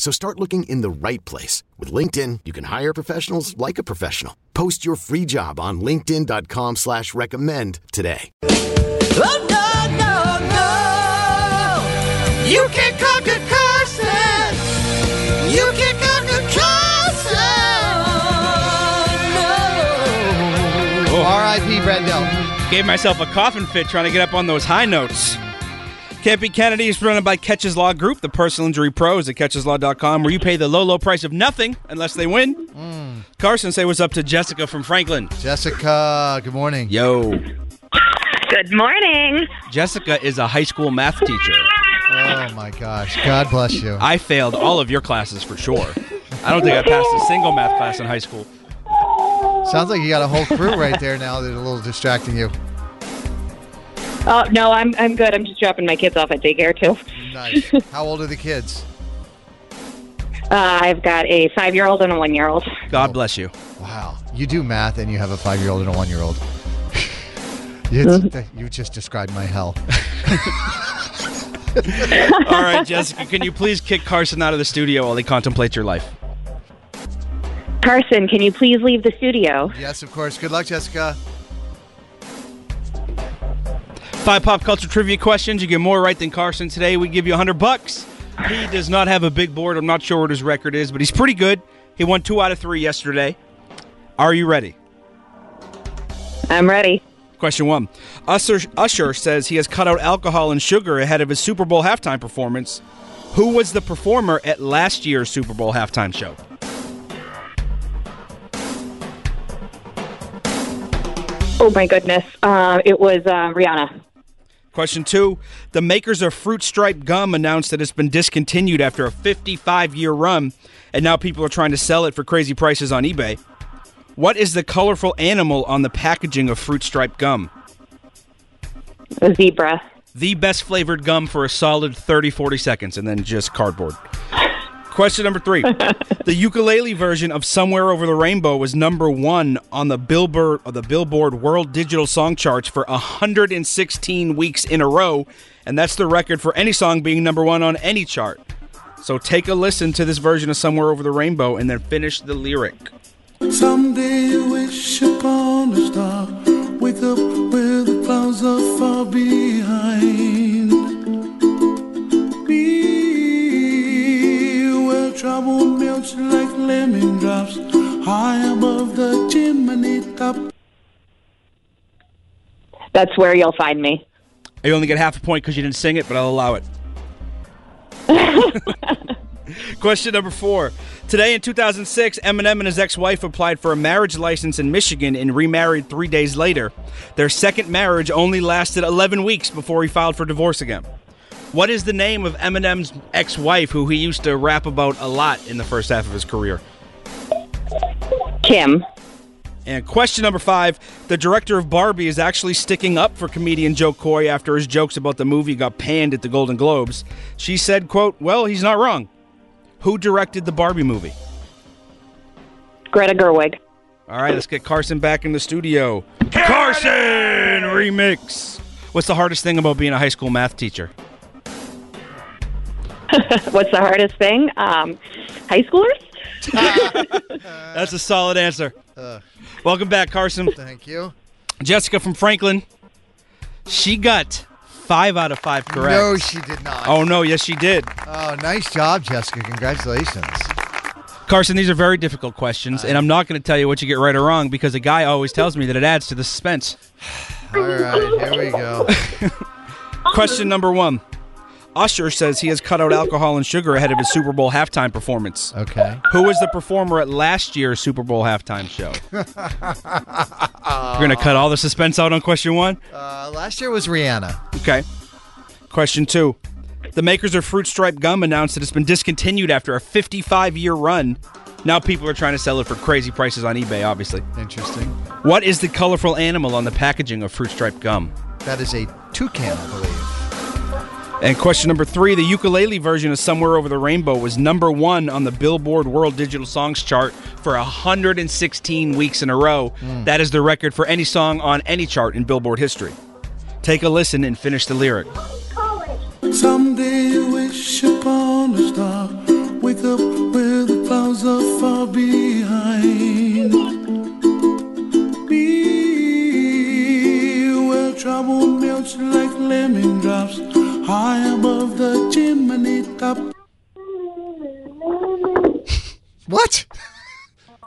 So start looking in the right place. With LinkedIn, you can hire professionals like a professional. Post your free job on linkedin.com slash recommend today. Oh, no, no, no. You can conquer curses. You can conquer curses. Oh, no. R.I.P. Brendel. Gave myself a coffin fit trying to get up on those high notes. Can't Kennedy is presented by Keches Law Group, the personal injury pros at kecheslaw.com, where you pay the low, low price of nothing unless they win. Mm. Carson, say what's up to Jessica from Franklin. Jessica, good morning. Yo. Good morning. Jessica is a high school math teacher. Oh my gosh. God bless you. I failed all of your classes for sure. I don't think I passed a single math class in high school. Sounds like you got a whole crew right there now that are a little distracting you. Oh no, I'm I'm good. I'm just dropping my kids off at daycare too. Nice. How old are the kids? Uh, I've got a five-year-old and a one-year-old. God bless you. Wow. You do math and you have a five year old and a one year old. You just described my hell. All right, Jessica, can you please kick Carson out of the studio while he contemplates your life? Carson, can you please leave the studio? Yes, of course. Good luck, Jessica. Five pop culture trivia questions. You get more right than Carson today. We give you 100 bucks. He does not have a big board. I'm not sure what his record is, but he's pretty good. He won two out of three yesterday. Are you ready? I'm ready. Question one. Usher, Usher says he has cut out alcohol and sugar ahead of his Super Bowl halftime performance. Who was the performer at last year's Super Bowl halftime show? Oh my goodness. Uh, it was uh, Rihanna. Question two. The makers of Fruit Stripe Gum announced that it's been discontinued after a 55 year run, and now people are trying to sell it for crazy prices on eBay. What is the colorful animal on the packaging of Fruit Stripe Gum? A zebra. The best flavored gum for a solid 30 40 seconds, and then just cardboard. Question number three. the ukulele version of Somewhere Over the Rainbow was number one on the Billboard of the Billboard World Digital Song Charts for 116 weeks in a row, and that's the record for any song being number one on any chart. So take a listen to this version of Somewhere Over the Rainbow and then finish the lyric. Someday I wish upon a star. Wake up where the clouds are far behind. Trouble melts like lemon drops. High above the chimney top. That's where you'll find me. Oh, you only get half a point because you didn't sing it, but I'll allow it. Question number four. Today in 2006, Eminem and his ex wife applied for a marriage license in Michigan and remarried three days later. Their second marriage only lasted 11 weeks before he filed for divorce again. What is the name of Eminem's ex wife who he used to rap about a lot in the first half of his career? Kim. And question number five The director of Barbie is actually sticking up for comedian Jo Koy after his jokes about the movie got panned at the Golden Globes. She said, quote, Well, he's not wrong. Who directed the Barbie movie? Greta Gerwig. All right, let's get Carson back in the studio. Carson remix. What's the hardest thing about being a high school math teacher? What's the hardest thing? Um, high schoolers? That's a solid answer. Welcome back, Carson. Thank you. Jessica from Franklin. She got five out of five correct. No, she did not. Oh no, yes she did. Oh, nice job, Jessica. Congratulations. Carson, these are very difficult questions, and I'm not going to tell you what you get right or wrong because a guy always tells me that it adds to the suspense. All right, here we go. Question number one. Usher says he has cut out alcohol and sugar ahead of his Super Bowl halftime performance. Okay. Who was the performer at last year's Super Bowl halftime show? We're going to cut all the suspense out on question one? Uh, last year was Rihanna. Okay. Question two. The makers of Fruit Stripe Gum announced that it's been discontinued after a 55 year run. Now people are trying to sell it for crazy prices on eBay, obviously. Interesting. What is the colorful animal on the packaging of Fruit Stripe Gum? That is a toucan, I believe. And question number three the ukulele version of Somewhere Over the Rainbow was number one on the Billboard World Digital Songs chart for 116 weeks in a row. Hmm. That is the record for any song on any chart in Billboard history. Take a listen and finish the lyric. Someday wish upon a star. Wake up where the clouds are far behind. Be where trouble melts like lemon drops. High above the chimney top. What?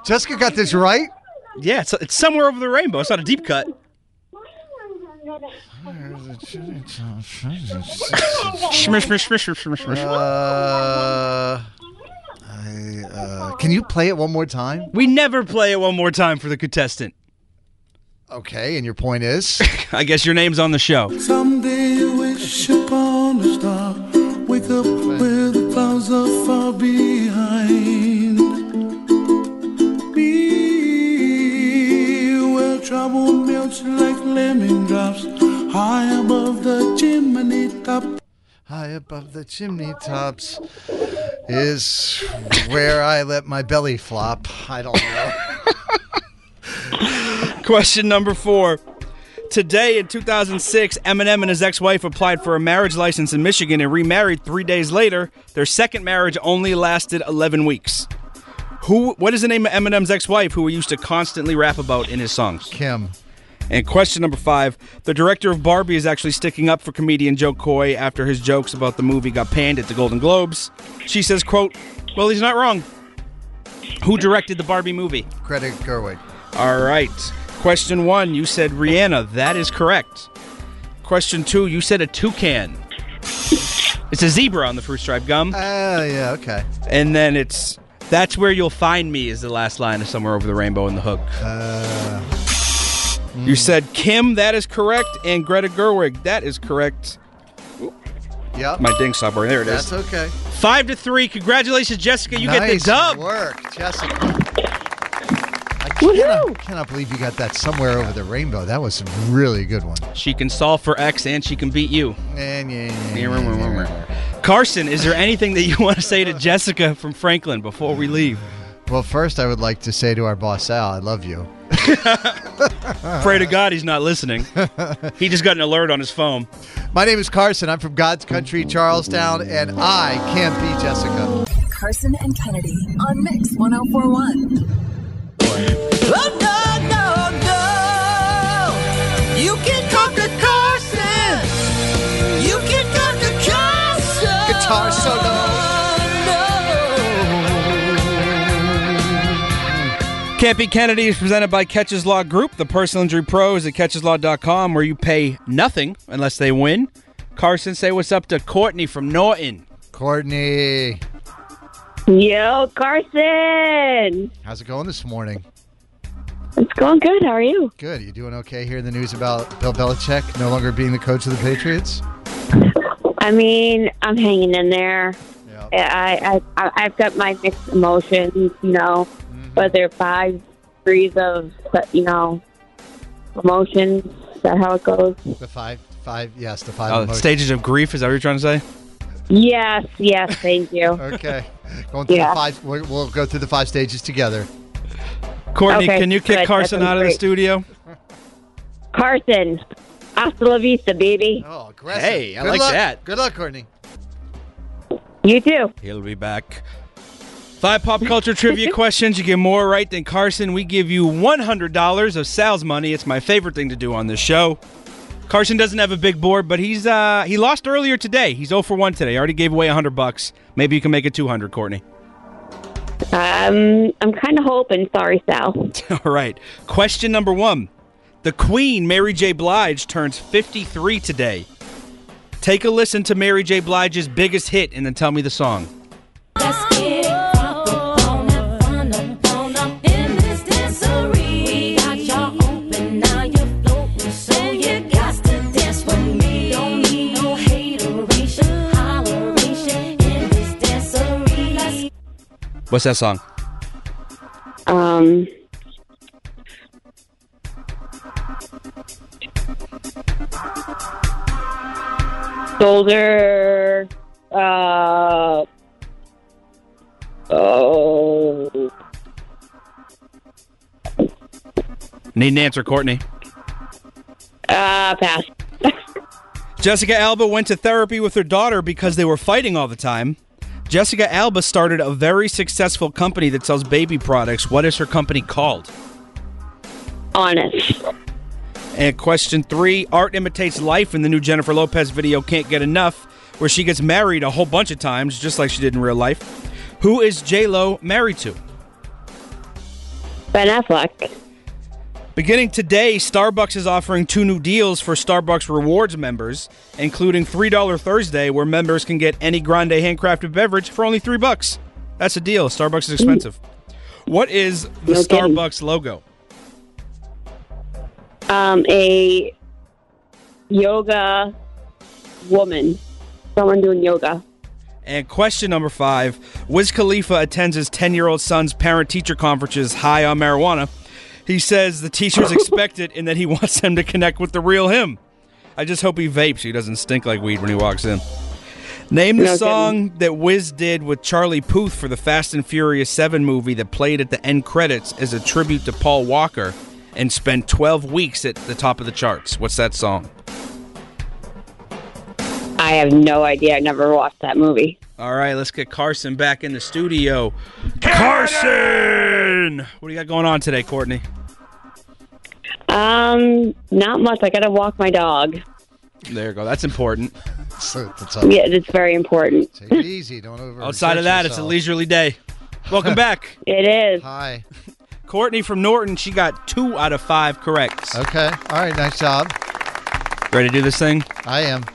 Jessica got this right? Yeah, it's, it's Somewhere Over the Rainbow. It's not a deep cut. Uh, I, uh, can you play it one more time? We never play it one more time for the contestant. Okay, and your point is? I guess your name's on the show. Someday wish upon a star. Wake up where the clouds are far behind. Be where trouble melts like lemon drops. High above the chimney top. High above the chimney tops is where I let my belly flop. I don't know. Question number four. Today in 2006, Eminem and his ex wife applied for a marriage license in Michigan and remarried three days later. Their second marriage only lasted 11 weeks. Who? What is the name of Eminem's ex wife who he used to constantly rap about in his songs? Kim. And question number five The director of Barbie is actually sticking up for comedian Jo Koy after his jokes about the movie got panned at the Golden Globes. She says, quote, Well, he's not wrong. Who directed the Barbie movie? Greta Gerwig. All right. Question one, you said Rihanna. That is correct. Question two, you said a toucan. It's a zebra on the fruit stripe gum. Oh, yeah, okay. And then it's That's Where You'll Find Me is the last line of Somewhere Over the Rainbow in the hook. Uh, You said Kim, that is correct, and Greta Gerwig, that is correct. yep. My ding stop there it is. That's okay. Five to three. Congratulations, Jessica. You nice get the dub. work, Jessica. I cannot, cannot believe you got that somewhere over the rainbow. That was a really good one. She can solve for X and she can beat you. And yeah, yeah, yeah, yeah, yeah. Carson, is there anything that you want to say to Jessica from Franklin before we leave? Well, first, I would like to say to our boss Al, I love you. Pray to God he's not listening. He just got an alert on his phone. My name is Carson. I'm from God's country, Charlestown, and I can't be Jessica. Carson and Kennedy on Mix 1041. Guitar solo. Can't Beat Kennedy is presented by Keches Law Group, the personal injury pros at kecheslaw.com, where you pay nothing unless they win. Carson, say what's up to Courtney from Norton. Courtney, Yo, Carson. how's it going this morning? It's going good. How are you? Good. You doing okay hearing the news about Bill Belichick no longer being the coach of the Patriots? I mean, I'm hanging in there. Yeah. I, I, I I've got my mixed emotions. You know, Mm-hmm. whether five degrees of you know emotions. Is that how it goes? The five, five, yes, the five. Oh, emotions. stages of grief, is that what you're trying to say? Yes, yes. Thank you. Okay. Going through Yeah. the five, we'll, we'll go through the five stages together. Courtney, Okay, can you kick good. Carson out of the studio? Carson, hasta la vista, baby. Oh, aggressive. Hey, I Good like luck. that. Good luck, Courtney. You too. He'll be back. Five pop culture trivia questions. You get more right than Carson. We give you $100 of Sal's money. It's my favorite thing to do on this show. Carson doesn't have a big board, but he's uh he lost earlier today. He's 0 for 1 today. Already gave away 100 bucks. Maybe you can make it 200, Courtney. Um, I'm kind of hoping. Sorry, Sal. All right. Question number one. The Queen, Mary J. Blige, turns 53 today. Take a listen to Mary J. Blige's biggest hit and then tell me the song. What's that song? Um. Uh, oh, Need an answer, Courtney. uh, pass. Jessica Alba went to therapy with her daughter because they were fighting all the time. Jessica Alba started a very successful company that sells baby products. What is her company called? Honest. And question three Art imitates life in the new Jennifer Lopez video Can't Get Enough, where she gets married a whole bunch of times, just like she did in real life. Who is J-Lo married to? Ben Affleck. Beginning today, Starbucks is offering two new deals for Starbucks Rewards members, including $3 Thursday, where members can get any grande handcrafted beverage for only three bucks. That's a deal. Starbucks is expensive. What is the No kidding. Starbucks logo? Um, a yoga woman. Someone doing yoga. And question number five Wiz Khalifa attends his 10 year old son's parent teacher conferences high on marijuana. He says the teachers expect it and that he wants them to connect with the real him. I just hope he vapes so he doesn't stink like weed when he walks in. Name the No song that Wiz did with Charlie Puth for the Fast and Furious 7 movie that played at the end credits as a tribute to Paul Walker and spent 12 weeks at the top of the charts. What's that song? I have no idea. I never watched that movie. All right, let's get Carson back in the studio. Carson! What do you got going on today, Courtney? Um, not much. I gotta walk my dog. There you go. That's important. That's all. Yeah, it's very important. Take it easy. Don't over. Outside of that, it's a leisurely day. Welcome back. It is. Hi. Courtney from Norton, she got two out of five correct. Okay. All right. Nice job. Ready to do this thing? I am.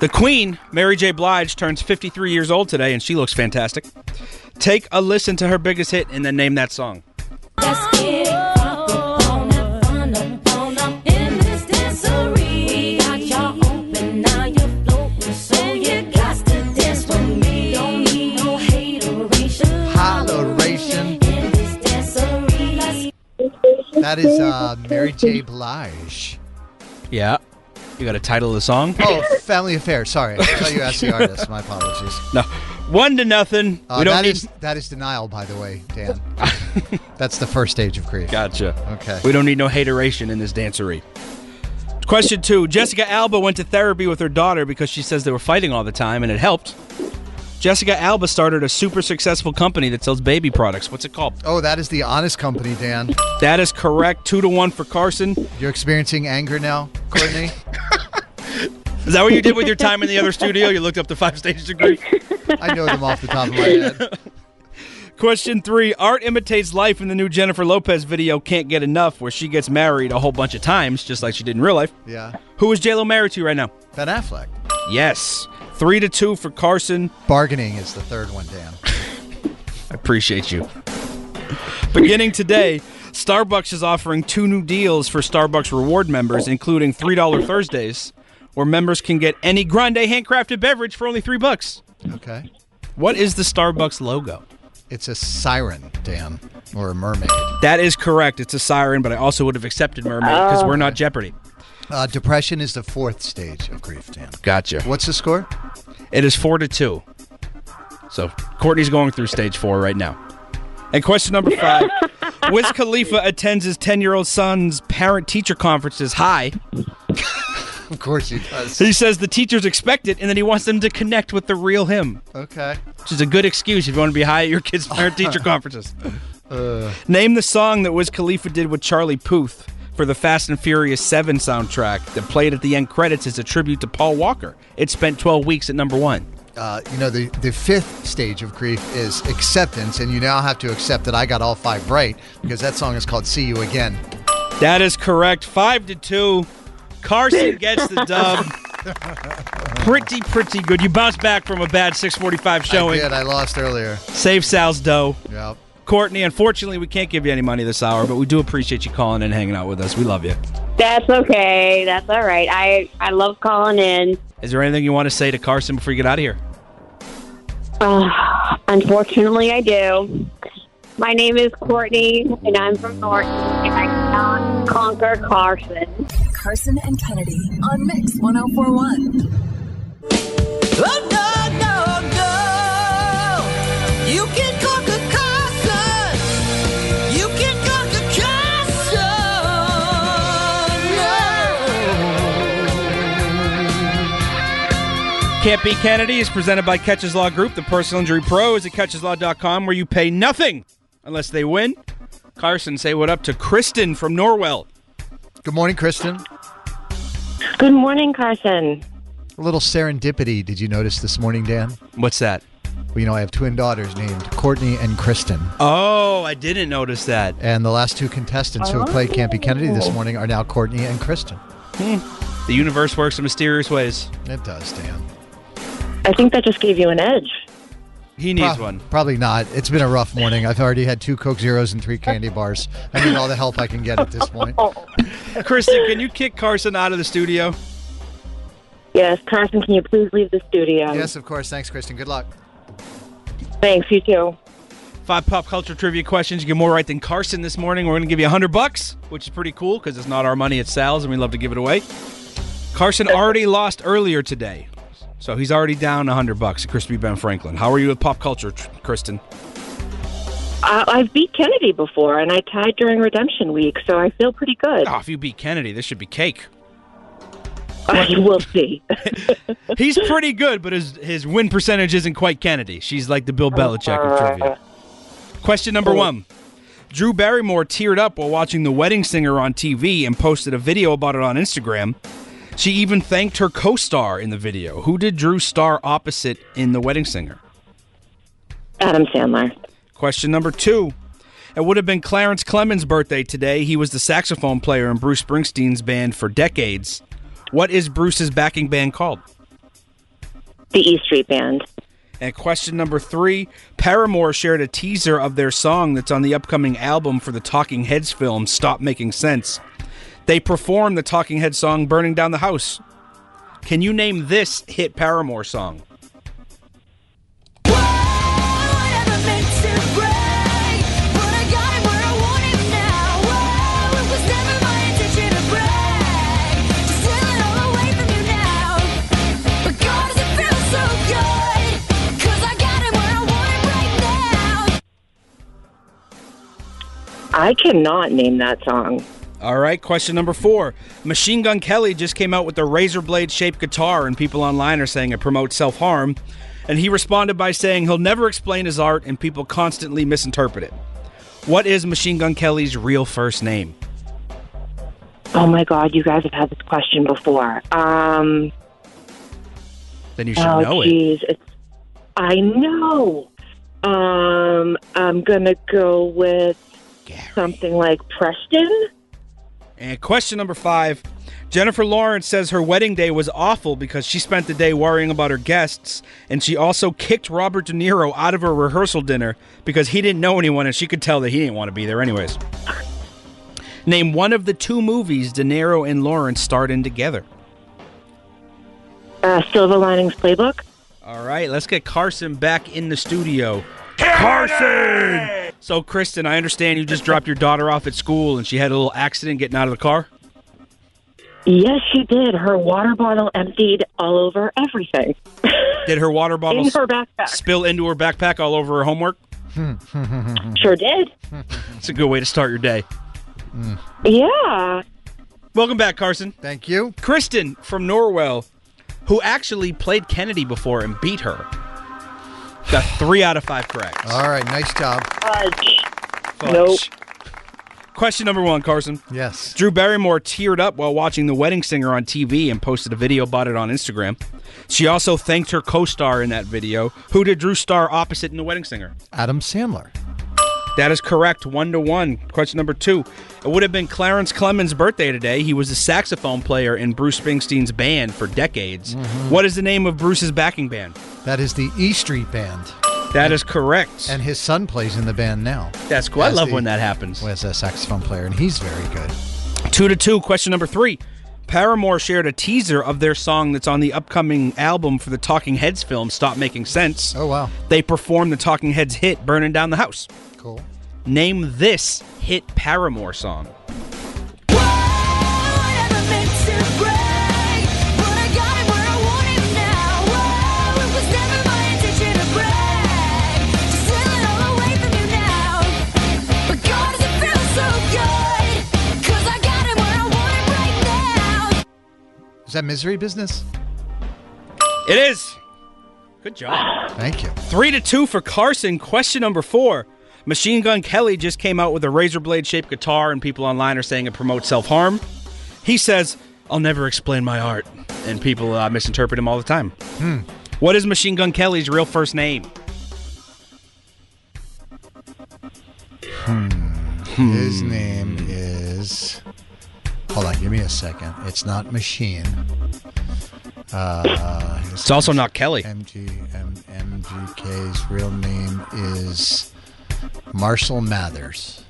The Queen, Mary J. Blige, turns 53 years old today, and she looks fantastic. Take a listen to her biggest hit and then name that song. That is uh, Mary J. Blige. Yeah. You got a title of the song? Oh, Family Affair. Sorry, I thought you asked the artist. My apologies. No. One to nothing. Uh, we don't that need. is- that is denial, by the way, Dan. That's the first stage of grief. Gotcha. Okay. We don't need no hateration in this dancery. Question two Jessica Alba went to therapy with her daughter because she says they were fighting all the time and it helped. Jessica Alba started a super successful company that sells baby products. What's it called? Oh, that is the honest company, Dan. That is correct. Two to one for Carson. You're experiencing anger now, Courtney. Is that what you did with your time in the other studio? You looked up the five stages of grief? I know them off the top of my head. Question three Art imitates life in the new Jennifer Lopez video Can't Get Enough, where she gets married a whole bunch of times, just like she did in real life. Yeah. Who is JLo married to right now? Ben Affleck. Yes. Three to two for Carson. Bargaining is the third one, Dan. I appreciate you. Beginning today, Starbucks is offering two new deals for Starbucks reward members, including $3 Thursdays, where members can get any grande handcrafted beverage for only three bucks. Okay. What is the Starbucks logo? It's a siren, Dan, or a mermaid. That is correct. It's a siren, but I also would have accepted mermaid because we're not ah. Jeopardy. Uh, depression is the fourth stage of grief, Dan. Gotcha. What's the score? It is four to two. So Courtney's going through stage four right now. And question number five Wiz Khalifa attends his 10 year old son's parent teacher conferences high. Of course he does. He says the teachers expect it and then he wants them to connect with the real him, Okay. which is a good excuse if you want to be high at your kids' parent teacher conferences. Name the song that Wiz Khalifa did with Charlie Puth for the Fast and Furious 7 soundtrack that played at the end credits as a tribute to Paul Walker. It spent 12 weeks at number one. uh, you know, the, the fifth stage of grief is acceptance, and you now have to accept that I got all five right because that song is called "See You Again." That is correct. Five to two. Carson gets the dub. pretty, pretty good. You bounced back from a bad 645 I showing. did. I lost earlier. Save Sal's dough. Yep. Courtney, unfortunately, we can't give you any money this hour, but we do appreciate you calling and hanging out with us. We love you. That's okay. That's all right. I I love calling in. Is there anything you want to say to Carson before you get out of here? Uh, unfortunately, I do. My name is Courtney, and I'm from Norton, and I cannot conquer Carson. Carson and Kennedy on Mix 1041. Oh, no, no, no. You can conquer Can't Beat Kennedy is presented by Keches Law Group, the personal injury pro is at kecheslaw.com where you pay nothing unless they win. Carson, say what up to Kristen from Norwell. Good morning, Kristen. Good morning, Carson. A little serendipity. Did you notice this morning, Dan? What's that? Well, you know, I have twin daughters named Courtney and Kristen. Oh, I didn't notice that. And the last two contestants who have played oh. Can't Beat Kennedy this morning are now Courtney and Kristen. Hmm. The universe works in mysterious ways. It does, Dan. I think that just gave you an edge. He needs Pro- one. Probably not. It's been a rough morning. I've already had two Coke Zeros and three candy bars. I need all the help I can get at this point. Kristen, can you kick Carson out of the studio? Yes, Carson, can you please leave the studio? Yes, of course. Thanks, Kristen. Good luck. Thanks, you too. Five pop culture trivia questions. You get more right than Carson this morning. We're going to give you a hundred bucks, which is pretty cool because it's not our money, it's Sal's, and we love to give it away. Carson already lost earlier today, so he's already down a hundred bucks. at Crispy Ben Franklin. How are you with pop culture, Kristen? Uh, I've beat Kennedy before, and I tied during redemption week, so I feel pretty good. Oh, if you beat Kennedy, this should be cake. we'll see. He's pretty good, but his his win percentage isn't quite Kennedy. She's like the Bill Belichick of trivia. Question number one. Drew Barrymore teared up while watching The Wedding Singer on TV and posted a video about it on Instagram. She even thanked her co star in the video. Who did Drew star opposite in The Wedding Singer? Adam Sandler. Question number two. It would have been Clarence Clemons' birthday today. He was the saxophone player in Bruce Springsteen's band for decades. What is Bruce's backing band called? The E Street Band. And question number three Paramore shared a teaser of their song that's on the upcoming album for the Talking Heads film, Stop Making Sense. They performed the Talking Heads song, Burning Down the House. Can you name this hit Paramore song? I cannot name that song. All right, question number four. Machine Gun Kelly just came out with a razor blade shaped guitar, and people online are saying it promotes self harm. And he responded by saying he'll never explain his art, and people constantly misinterpret it. What is Machine Gun Kelly's real first name? Oh my God, you guys have had this question before. Um, Then you should oh, know it. jeez. It's, I know. Um, I'm going to go with something like Preston. And question number five Jennifer Lawrence says her wedding day was awful because she spent the day worrying about her guests, and she also kicked Robert De Niro out of her rehearsal dinner because he didn't know anyone and she could tell that he didn't want to be there anyways. Name one of the two movies De Niro and Lawrence starred in together. Uh, Silver Linings Playbook. All right, let's get Carson back in the studio. Carson! So, Kristen, I understand you just dropped your daughter off at school and she had a little accident getting out of the car. Yes, she did. Her water bottle emptied all over everything. Did her water bottle In her backpack. spill into her backpack all over her homework? Sure did. It's a good way to start your day. Yeah. Welcome back, Carson. Thank you. Kristen from Norwell, who actually played Kennedy before and beat her, got three out of five correct. All right, nice job. Fudge. Fudge. Nope. Question number one, Carson. Yes. Drew Barrymore teared up while watching The Wedding Singer on TV and posted a video about it on Instagram. She also thanked her co-star in that video. Who did Drew star opposite in The Wedding Singer? Adam Sandler. That is correct. One to one. Question number two. It would have been Clarence Clemons' birthday today. He was a saxophone player in Bruce Springsteen's band for decades. Mm-hmm. What is the name of Bruce's backing band? That is the E Street Band. That is correct. And his son plays in the band now. That's cool. I love the- when that happens. As a saxophone player, and he's very good. Two to two. Question number three. Paramore shared a teaser of their song that's on the upcoming album for the Talking Heads film, Stop Making Sense. Oh, wow. They performed the Talking Heads hit, Burning Down the House. Cool. Name this hit Paramore song. That misery business? It is. Good job. Thank you. Three to two for Carson. Question number four. Machine Gun Kelly just came out with a razor blade shaped guitar, and people online are saying it promotes self harm. He says, I'll never explain my art. And people uh, misinterpret him all the time. Hmm. What is Machine Gun Kelly's real first name? hmm His name is. Hold on, give me a second. It's not Machine. Uh, It's also not Kelly. MG, M, MGK's real name is Marshall Mathers.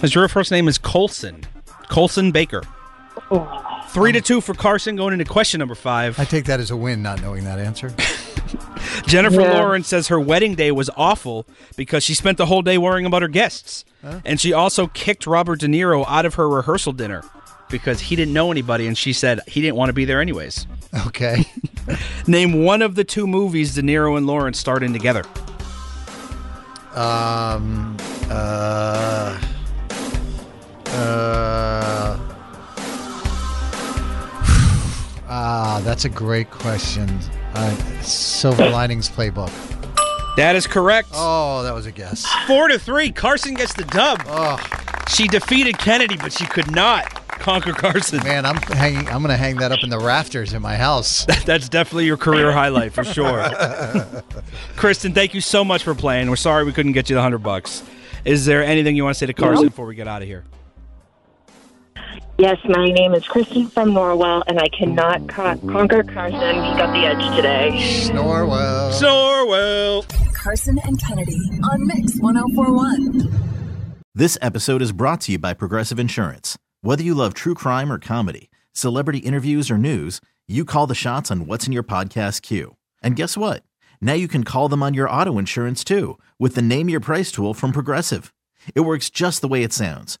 His real first name is Colson. Colson Baker. Three to two for Carson going into question number five. I take that as a win, not knowing that answer. Jennifer Yeah. Lawrence says her wedding day was awful because she spent the whole day worrying about her guests. And she also kicked Robert De Niro out of her rehearsal dinner because he didn't know anybody and she said he didn't want to be there anyways. Okay. Name one of the two movies De Niro and Lawrence starred in together. Um. Uh. Uh. Ah, that's a great question. Uh, Silver Linings Playbook. That is correct. Oh, that was a guess. Four to three. Carson gets the dub. Oh. She defeated Kennedy, but she could not conquer Carson. Man, I'm hanging. I'm gonna hang that up in the rafters in my house. That's definitely your career highlight for sure. Kristen, thank you so much for playing. We're sorry we couldn't get you the hundred bucks. Is there anything you want to say to Carson No. before we get out of here? Yes, my name is Kristen from Norwell, and I cannot co- conquer Carson. He got the edge today. Norwell. Norwell. Carson and Kennedy on Mix 1041. This episode is brought to you by Progressive Insurance. Whether you love true crime or comedy, celebrity interviews or news, you call the shots on what's in your podcast queue. And guess what? Now you can call them on your auto insurance too with the Name Your Price tool from Progressive. It works just the way it sounds.